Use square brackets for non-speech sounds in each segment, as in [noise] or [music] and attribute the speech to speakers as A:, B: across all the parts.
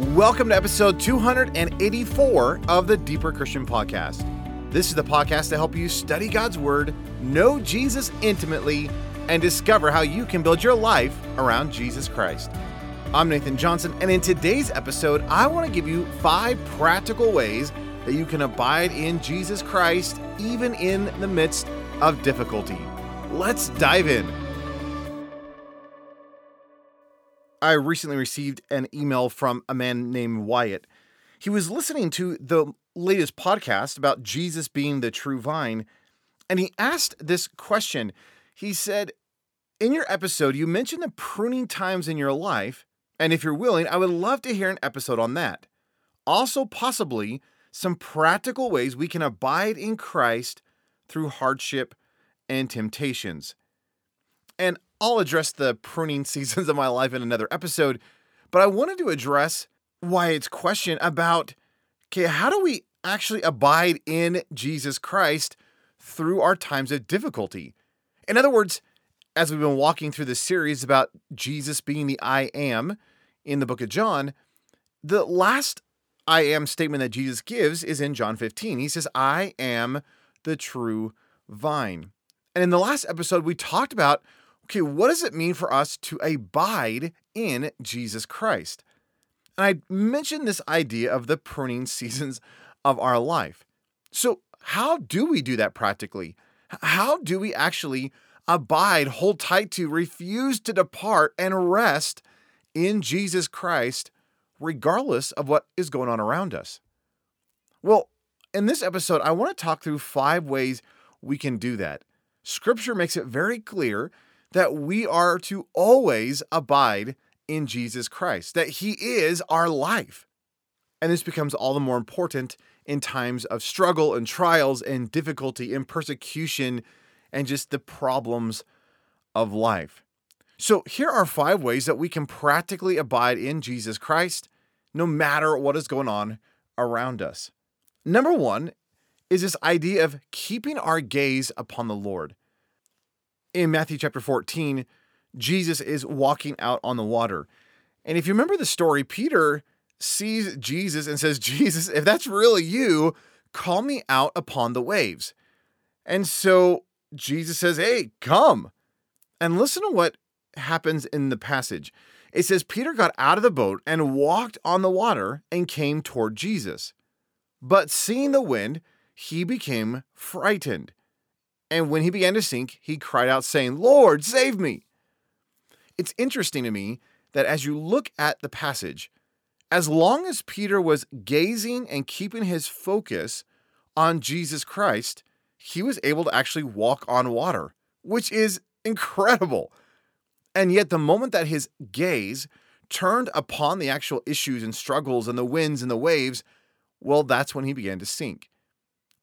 A: Welcome to episode 284 of the Deeper Christian Podcast. This is the podcast to help you study God's Word, know Jesus intimately, and discover how you can build your life around Jesus Christ. I'm Nathan Johnson, and in today's episode, I want to give you five practical ways that you can abide in Jesus Christ even in the midst of difficulty. Let's dive in. I recently received an email from a man named Wyatt. He was listening to the latest podcast about Jesus being the true vine, and he asked this question. He said, In your episode, you mentioned the pruning times in your life, and if you're willing, I would love to hear an episode on that. Also, possibly some practical ways we can abide in Christ through hardship and temptations. And I'll address the pruning [laughs] seasons of my life in another episode, but I wanted to address Wyatt's question about okay, how do we actually abide in Jesus Christ through our times of difficulty? In other words, as we've been walking through this series about Jesus being the I am in the book of John, the last I am statement that Jesus gives is in John 15. He says, I am the true vine. And in the last episode, we talked about okay, what does it mean for us to abide in Jesus Christ? And I mentioned this idea of the pruning [laughs] seasons of our life. So, how do we do that practically? How do we actually abide, hold tight to, refuse to depart, and rest in Jesus Christ, regardless of what is going on around us? Well, in this episode, I want to talk through five ways we can do that. Scripture makes it very clear that we are to always abide in Jesus Christ, that He is our life. And this becomes all the more important in times of struggle and trials and difficulty and persecution and just the problems of life. So, here are five ways that we can practically abide in Jesus Christ no matter what is going on around us. Number one is this idea of keeping our gaze upon the Lord in Matthew chapter 14, Jesus is walking out on the water. And if you remember the story, Peter sees Jesus and says, Jesus, if that's really you, call me out upon the waves. And so Jesus says, Hey, come. And listen to what happens in the passage. It says, Peter got out of the boat and walked on the water and came toward Jesus. But seeing the wind, he became frightened and when he began to sink, he cried out, saying, Lord, save me. It's interesting to me that as you look at the passage, as long as Peter was gazing and keeping his focus on Jesus Christ, he was able to actually walk on water, which is incredible. And yet, the moment that his gaze turned upon the actual issues and struggles and the winds and the waves, well, that's when he began to sink.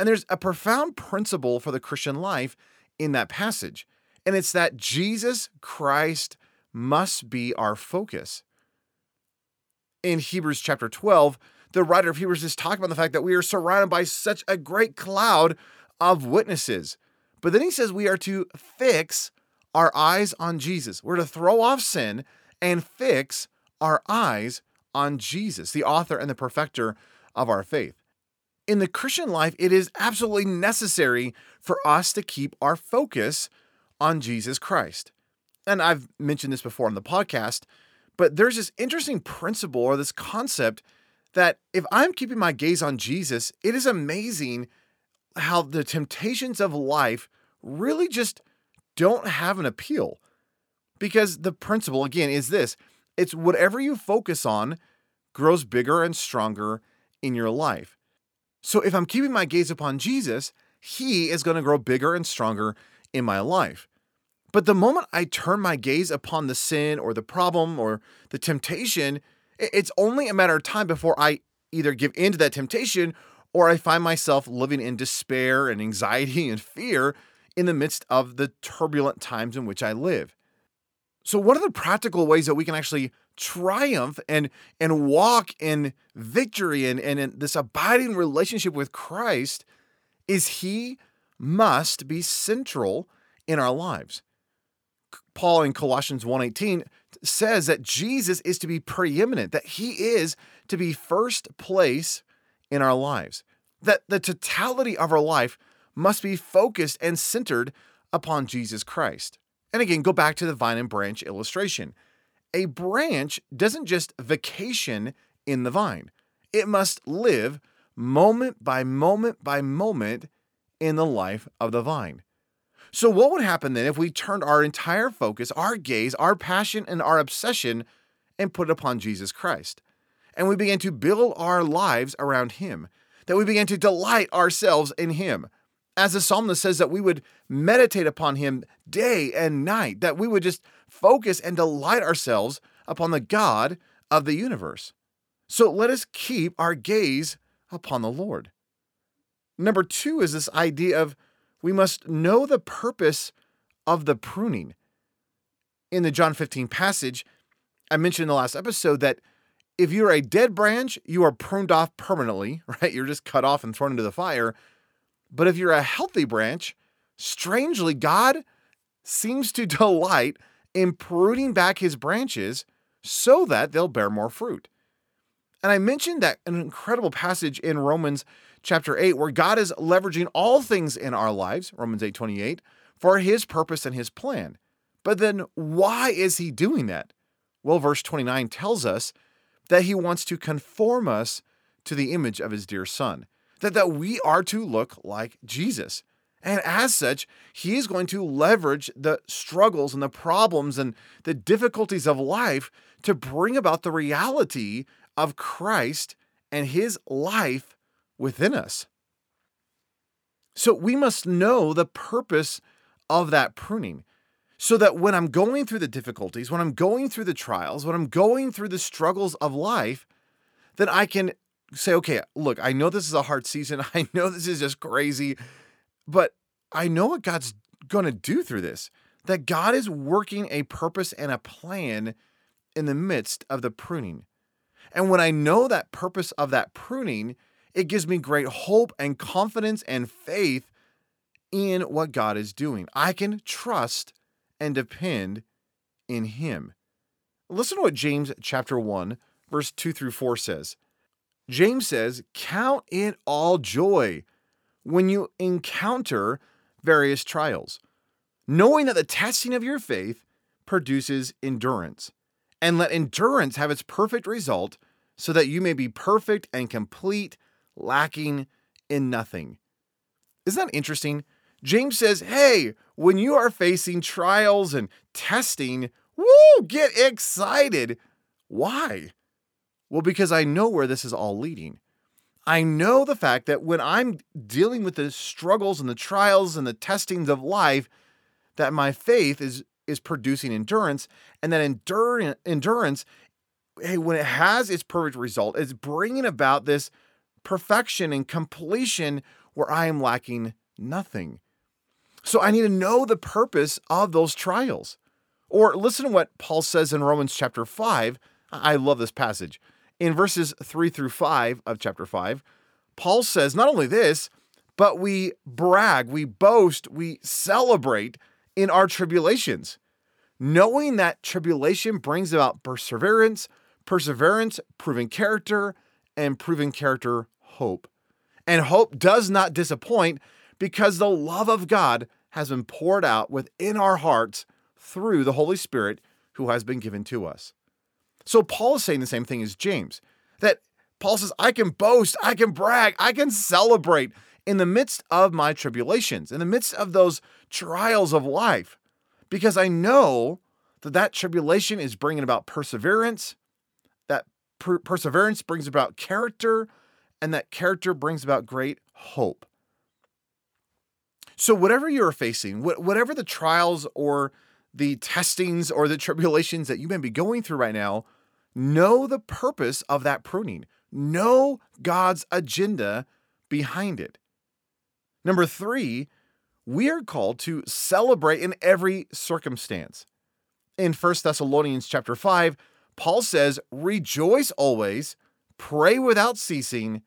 A: And there's a profound principle for the Christian life in that passage, and it's that Jesus Christ must be our focus. In Hebrews chapter 12, the writer of Hebrews is talking about the fact that we are surrounded by such a great cloud of witnesses. But then he says we are to fix our eyes on Jesus. We're to throw off sin and fix our eyes on Jesus, the author and the perfecter of our faith in the Christian life, it is absolutely necessary for us to keep our focus on Jesus Christ. And I've mentioned this before on the podcast, but there's this interesting principle or this concept that if I'm keeping my gaze on Jesus, it is amazing how the temptations of life really just don't have an appeal. Because the principle, again, is this it's whatever you focus on grows bigger and stronger in your life. So if I'm keeping my gaze upon Jesus, he is going to grow bigger and stronger in my life. But the moment I turn my gaze upon the sin or the problem or the temptation, it's only a matter of time before I either give in to that temptation or I find myself living in despair and anxiety [laughs] and fear in the midst of the turbulent times in which I live. So, what are the practical ways that we can actually triumph and and walk in victory and, and in this abiding relationship with Christ is he must be central in our lives. Paul in Colossians 1:18 says that Jesus is to be preeminent, that he is to be first place in our lives. That the totality of our life must be focused and centered upon Jesus Christ. And again, go back to the vine and branch illustration. A branch doesn't just vacation in the vine, it must live moment by moment by moment in the life of the vine. So, what would happen then if we turned our entire focus, our gaze, our passion, and our obsession and put it upon Jesus Christ? And we began to build our lives around Him, that we began to delight ourselves in Him. As the psalmist says, that we would meditate upon Him day and night, that we would just focus and delight ourselves upon the God of the universe. So, let us keep our gaze upon the Lord. Number two is this idea of we must know the purpose of the pruning. In the John 15 passage, I mentioned in the last episode that if you're a dead branch, you are pruned off permanently, [laughs] right? You're just cut off and thrown into the fire. But if you're a healthy branch, strangely, God seems to [laughs] delight in pruning back his branches so that they'll bear more fruit. And I mentioned that an incredible passage in Romans chapter 8 where God is leveraging all things in our lives, Romans 8:28, for his purpose and his plan. But then why is he doing that? Well, verse 29 tells us that he wants to conform us to the image of his dear son, that that we are to look like Jesus. And as such, he is going to leverage the struggles and the problems and the difficulties of life to bring about the reality of Christ and his life within us. So we must know the purpose of that pruning so that when I'm going through the difficulties, when I'm going through the trials, when I'm going through the struggles of life, then I can say, okay, look, I know this is a hard season. [laughs] I know this is just crazy, but I know what God's going to do through this. That God is working a purpose and a plan in the midst of the pruning. And when I know that purpose of that pruning, it gives me great hope and confidence and faith in what God is doing. I can trust and depend in Him. Listen to what James chapter 1, verse 2 through 4 says. James says, Count it all joy when you encounter various trials, knowing that the testing of your faith produces endurance. And let endurance have its perfect result, so that you may be perfect and complete, lacking in nothing. Isn't that interesting? James says, hey, when you are facing trials and testing, woo, get excited. Why? Well, because I know where this is all leading. I know the fact that when I'm dealing with the struggles and the trials and the testings of life, that my faith is is producing endurance, and that endurance endurance, hey, when it has its perfect result, is bringing about this perfection and completion where I am lacking nothing. So I need to know the purpose of those trials. Or listen to what Paul says in Romans chapter 5. I love this passage. In verses 3 through 5 of chapter 5, Paul says not only this, but we brag, we boast, we celebrate in our tribulations, knowing that tribulation brings about perseverance, perseverance, proven character, and proven character, hope. And hope does not disappoint because the love of God has been poured out within our hearts through the Holy Spirit who has been given to us. So Paul is saying the same thing as James that Paul says, I can boast, I can brag, I can celebrate in the midst of my tribulations, in the midst of those trials of life, because I know that that tribulation is bringing about perseverance, that per- perseverance brings about character, and that character brings about great hope. So, whatever you're facing, whatever the trials or the testings or the tribulations that you may be going through right now, know the purpose of that pruning. Know God's agenda behind it. Number three, we are called to celebrate in every circumstance. In 1 Thessalonians chapter 5, Paul says, Rejoice always, pray without ceasing,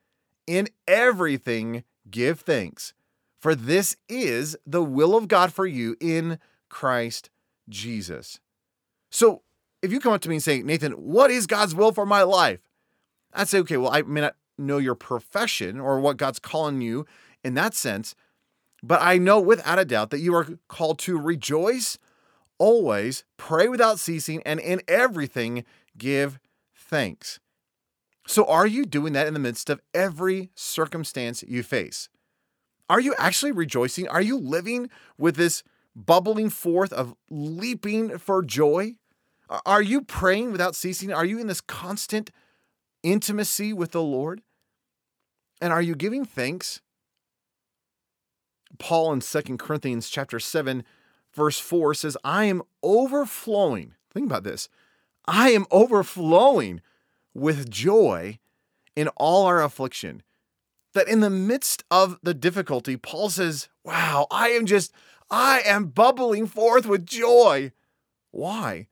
A: in everything give thanks, for this is the will of God for you in Christ Jesus. So if you come up to me and say, Nathan, what is God's will for my life? I'd say, okay, well, I may not know your profession or what God's calling you in that sense, but I know without a doubt that you are called to rejoice always, pray without ceasing, and in everything give thanks. So, are you doing that in the midst of every circumstance you face? Are you actually rejoicing? Are you living with this bubbling forth of leaping for joy? Are you praying without ceasing? Are you in this constant intimacy with the Lord? And are you giving thanks? Paul in 2 Corinthians chapter 7 verse 4 says, "I am overflowing." Think about this. I am overflowing with joy in all our affliction. That in the midst of the difficulty, Paul says, Wow, I am just, I am bubbling forth with joy. Why?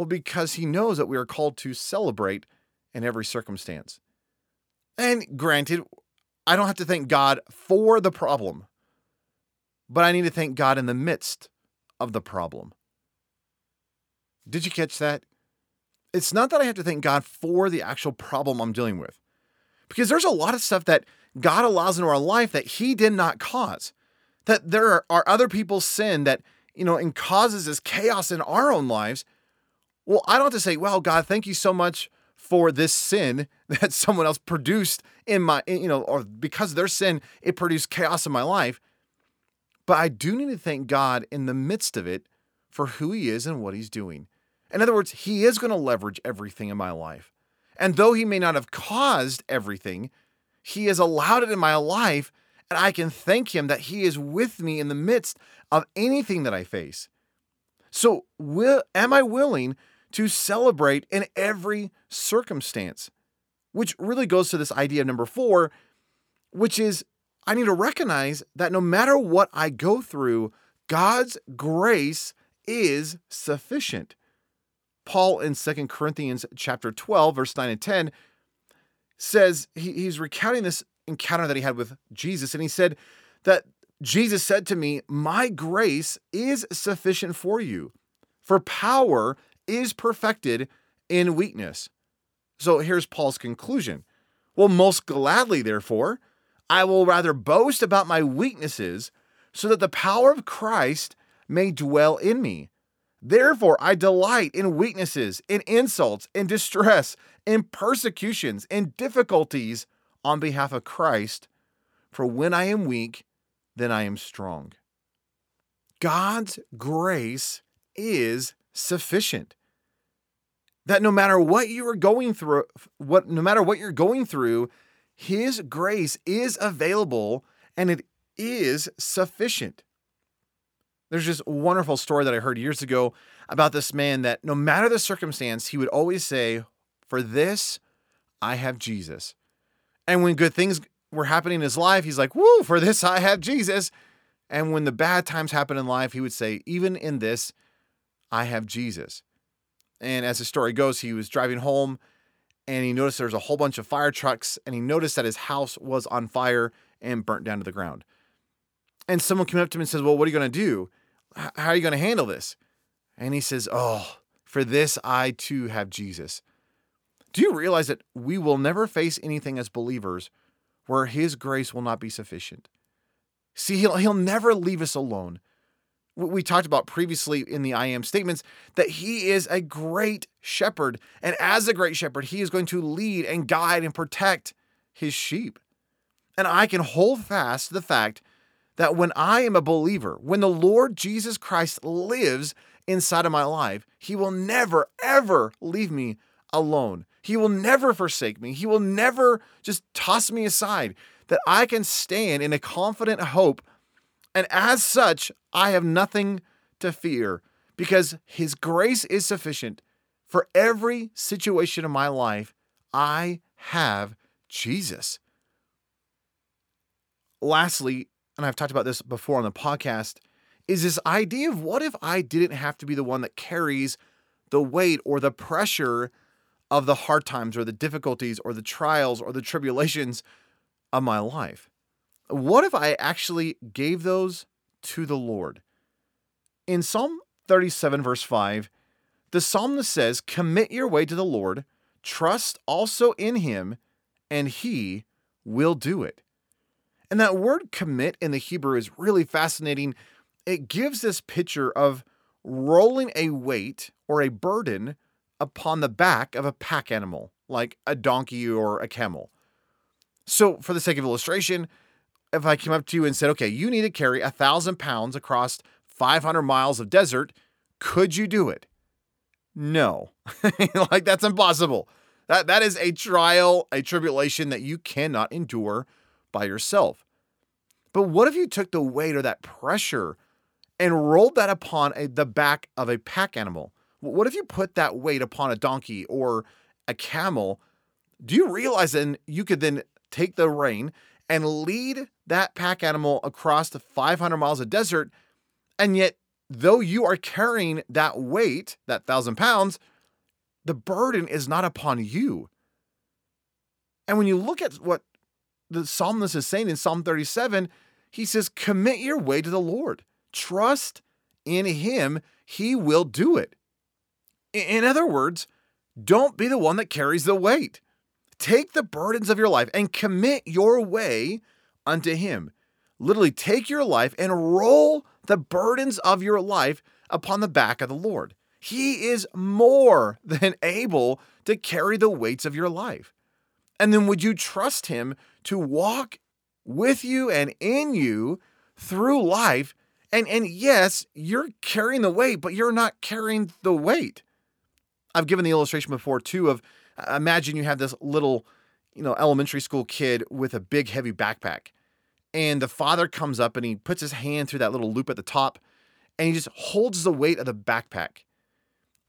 A: Well, because he knows that we are called to celebrate in every circumstance. And granted, I don't have to thank God for the problem, but I need to thank God in the midst of the problem. Did you catch that? It's not that I have to thank God for the actual problem I'm dealing with, because there's a lot of stuff that God allows into our life that He did not cause. That there are, other people's sin that, you know, and causes this chaos in our own lives. Well, I don't have to say, well, God, thank you so much for this sin [laughs] that someone else produced in my, you know, or because their sin, it produced chaos in my life. But I do need to thank God in the midst of it for who He is and what He's doing. In other words, He is going to leverage everything in my life. And though He may not have caused everything, He has allowed it in my life. And I can thank Him that He is with me in the midst of anything that I face. So, will, am I willing to celebrate in every circumstance? Which really goes to this idea of number four, which is I need to recognize that no matter what I go through, God's grace is sufficient. Paul in 2 Corinthians chapter 12, verse 9 and 10 says he, he's recounting this encounter that he had with Jesus, and he said that Jesus said to me, My grace is sufficient for you, for power is perfected in weakness. So here's Paul's conclusion. Well, most gladly, therefore, I will rather boast about my weaknesses so that the power of Christ may dwell in me. Therefore, I delight in weaknesses, in insults, in distress, in persecutions, in difficulties on behalf of Christ. For when I am weak, then I am strong. God's grace is sufficient. That no matter what you are going through, what no matter what you're going through, his grace is available and it is sufficient. There's this wonderful story that I heard years ago about this man that no matter the circumstance, he would always say, For this, I have Jesus. And when good things were happening in his life, he's like, Woo, for this, I have Jesus. And when the bad times happen in life, he would say, Even in this, I have Jesus. And as the story goes, he was driving home and he noticed there was a whole bunch of fire trucks and he noticed that his house was on fire and burnt down to the ground. And someone came up to him and says, Well, what are you going to do? How are you going to handle this? And he says, Oh, for this I too have Jesus. Do you realize that we will never face anything as believers where his grace will not be sufficient? See, he'll, he'll never leave us alone. We talked about previously in the I am statements that he is a great shepherd. And as a great shepherd, he is going to lead and guide and protect his sheep. And I can hold fast to the fact that when I am a believer, when the Lord Jesus Christ lives inside of my life, He will never, ever leave me alone. He will never forsake me. He will never just toss me aside. That I can stand in a confident hope. And as such, I have nothing to fear because His grace is sufficient for every situation of my life. I have Jesus. Lastly, and I've talked about this before on the podcast, is this idea of what if I didn't have to be the one that carries the weight or the pressure of the hard times or the difficulties or the trials or the tribulations of my life? What if I actually gave those to the Lord? In Psalm 37, verse 5, the psalmist says, Commit your way to the Lord, trust also in him, and he will do it. And that word commit in the Hebrew is really fascinating. It gives this picture of rolling a weight or a burden upon the back of a pack animal, like a donkey or a camel. So, for the sake of illustration, if I came up to you and said, okay, you need to carry a thousand pounds across 500 miles of desert, could you do it? No, [laughs] like that's impossible. That, that is a trial, a tribulation that you cannot endure by yourself. But what if you took the weight or that pressure and rolled that upon a, the back of a pack animal? What if you put that weight upon a donkey or a camel? Do you realize then you could then take the rein and lead that pack animal across the 500 miles of desert? And yet, though you are carrying that weight, that thousand pounds, the burden is not upon you. And when you look at what the psalmist is saying in Psalm 37, he says, Commit your way to the Lord. Trust in him, he will do it. In other words, don't be the one that carries the weight. Take the burdens of your life and commit your way unto him. Literally, take your life and roll the burdens of your life upon the back of the Lord. He is more [laughs] than able to carry the weights of your life. And then would you trust him to walk with you and in you through life? And and yes, you're carrying the weight, but you're not carrying the weight. I've given the illustration before too of imagine you have this little, you know, elementary school kid with a big heavy backpack. And the father comes up and he puts his hand through that little loop at the top and he just holds the weight of the backpack.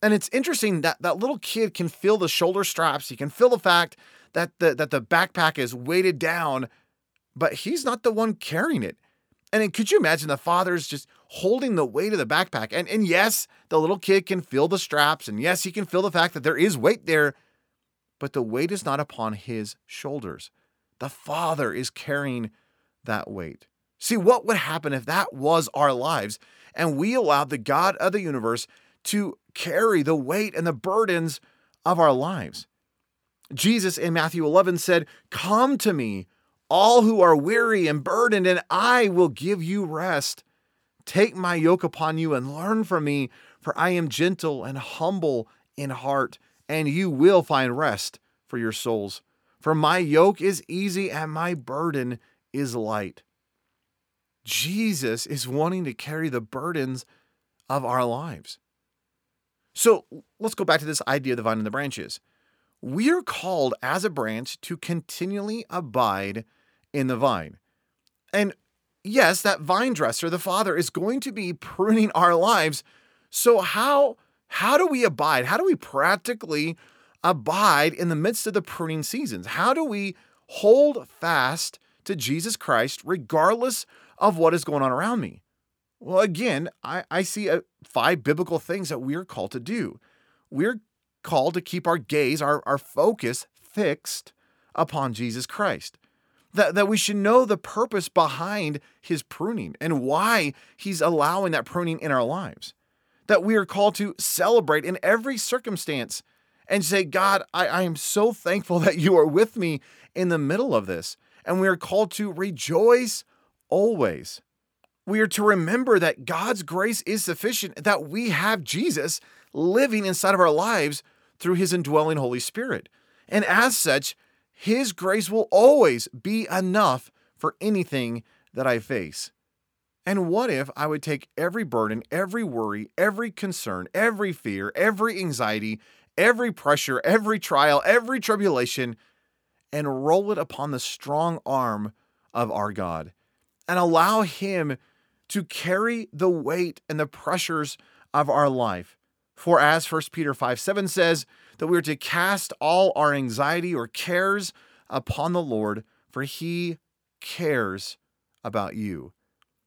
A: And it's interesting that that little kid can feel the shoulder straps. He can feel the fact that the that the backpack is weighted down, but he's not the one carrying it. And could you imagine the father's just holding the weight of the backpack? And and yes, the little kid can feel the straps, and yes, he can feel the fact that there is weight there, but the weight is not upon his shoulders. The father is carrying that weight. See, what would happen if that was our lives and we allowed the God of the universe to carry the weight and the burdens of our lives. Jesus in Matthew 11 said, Come to me, all who are weary and burdened, and I will give you rest. Take my yoke upon you and learn from me, for I am gentle and humble in heart, and you will find rest for your souls. For my yoke is easy and my burden is light. Jesus is wanting to carry the burdens of our lives. So let's go back to this idea of the vine and the branches. We are called as a branch to continually abide in the vine. And yes, that vine dresser, the Father, is going to be pruning our lives. So how how do we abide? How do we practically abide in the midst of the pruning seasons? How do we hold fast to Jesus Christ regardless of what is going on around me? Well, again, I, I see a, five biblical things that we're called to do. We're called to keep our gaze, our, our focus fixed upon Jesus Christ. That, that we should know the purpose behind his pruning and why he's allowing that pruning in our lives. That we are called to celebrate in every circumstance and say, God, I, I am so thankful that you are with me in the middle of this. And we are called to rejoice always we are to remember that God's grace is sufficient, that we have Jesus living inside of our lives through his indwelling Holy Spirit. And as such, his grace will always be enough for anything that I face. And what if I would take every burden, every worry, every concern, every fear, every anxiety, every pressure, every trial, every tribulation, and roll it upon the strong arm of our God and allow Him to carry the weight and the pressures of our life. For as 1 Peter 5 7 says, that we are to cast all our anxiety or cares upon the Lord, for he cares about you.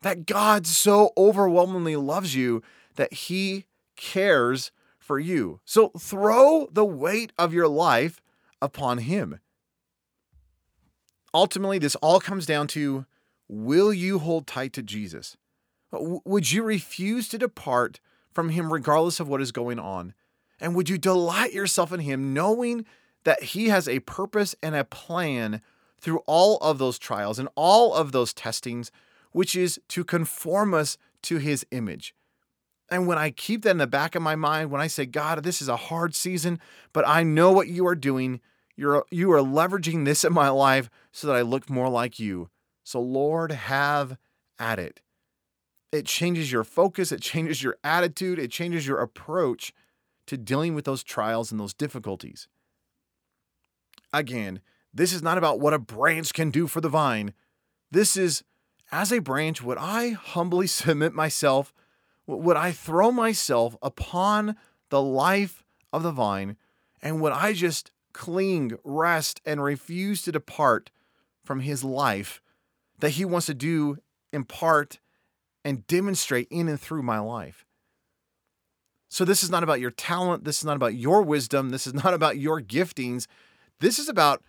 A: That God so overwhelmingly loves you that he cares for you. So throw the weight of your life upon him. Ultimately, this all comes down to will you hold tight to Jesus? would you refuse to depart from Him regardless of what is going on? And would you delight yourself in Him, knowing that He has a purpose and a plan through all of those trials and all of those testings, which is to conform us to His image? And when I keep that in the back of my mind, when I say, God, this is a hard season, but I know what you are doing, you're, you are leveraging this in my life so that I look more like you. So, Lord, have at it. It changes your focus, it changes your attitude, it changes your approach to dealing with those trials and those difficulties. Again, this is not about what a branch can do for the vine. This is, as a branch, would I humbly [laughs] submit myself? Would I throw myself upon the life of the vine? And would I just cling, rest, and refuse to depart from his life that he wants to do, impart, and demonstrate in and through my life. So, this is not about your talent. This is not about your wisdom. This is not about your giftings. This is about,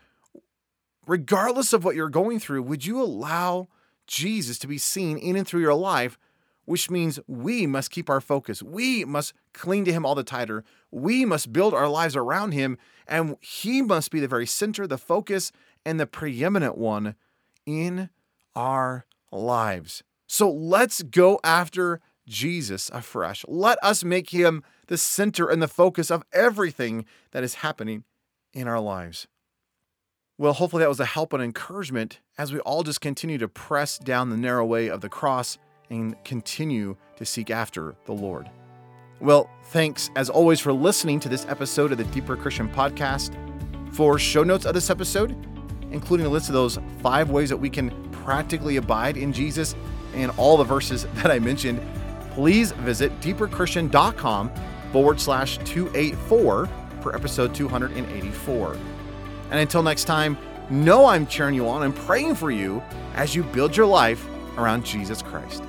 A: regardless of what you're going through, would you allow Jesus to be seen in and through your life? Which means we must keep our focus. We must cling to Him all the tighter. We must build our lives around Him, and He must be the very center, the focus, and the preeminent one in our lives. So let's go after Jesus afresh. Let us make him the center and the focus of everything that is happening in our lives. Well, hopefully that was a help and encouragement as we all just continue to press down the narrow way of the cross and continue to seek after the Lord. Well, thanks as always for listening to this episode of the Deeper Christian Podcast. For show notes of this episode, including a list of those five ways that we can practically abide in Jesus and all the verses [laughs] that I mentioned, please visit deeperchristian.com forward slash 284 for episode 284. And until next time, know I'm cheering you on and praying for you as you build your life around Jesus Christ.